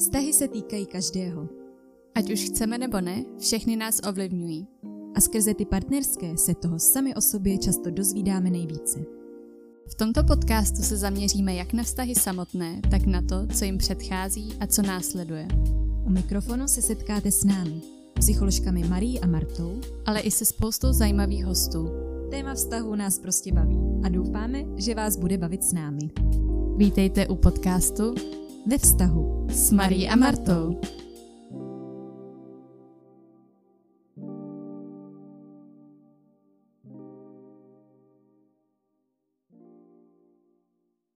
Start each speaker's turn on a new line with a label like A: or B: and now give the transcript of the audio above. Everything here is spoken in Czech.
A: Vztahy se týkají každého.
B: Ať už chceme nebo ne, všechny nás ovlivňují.
A: A skrze ty partnerské se toho sami o sobě často dozvídáme nejvíce.
B: V tomto podcastu se zaměříme jak na vztahy samotné, tak na to, co jim předchází a co následuje.
A: U mikrofonu se setkáte s námi, psycholožkami Marí a Martou,
B: ale i se spoustou zajímavých hostů.
A: Téma vztahu nás prostě baví a doufáme, že vás bude bavit s námi.
B: Vítejte u podcastu
A: Ve vztahu
B: s Marí a Martou.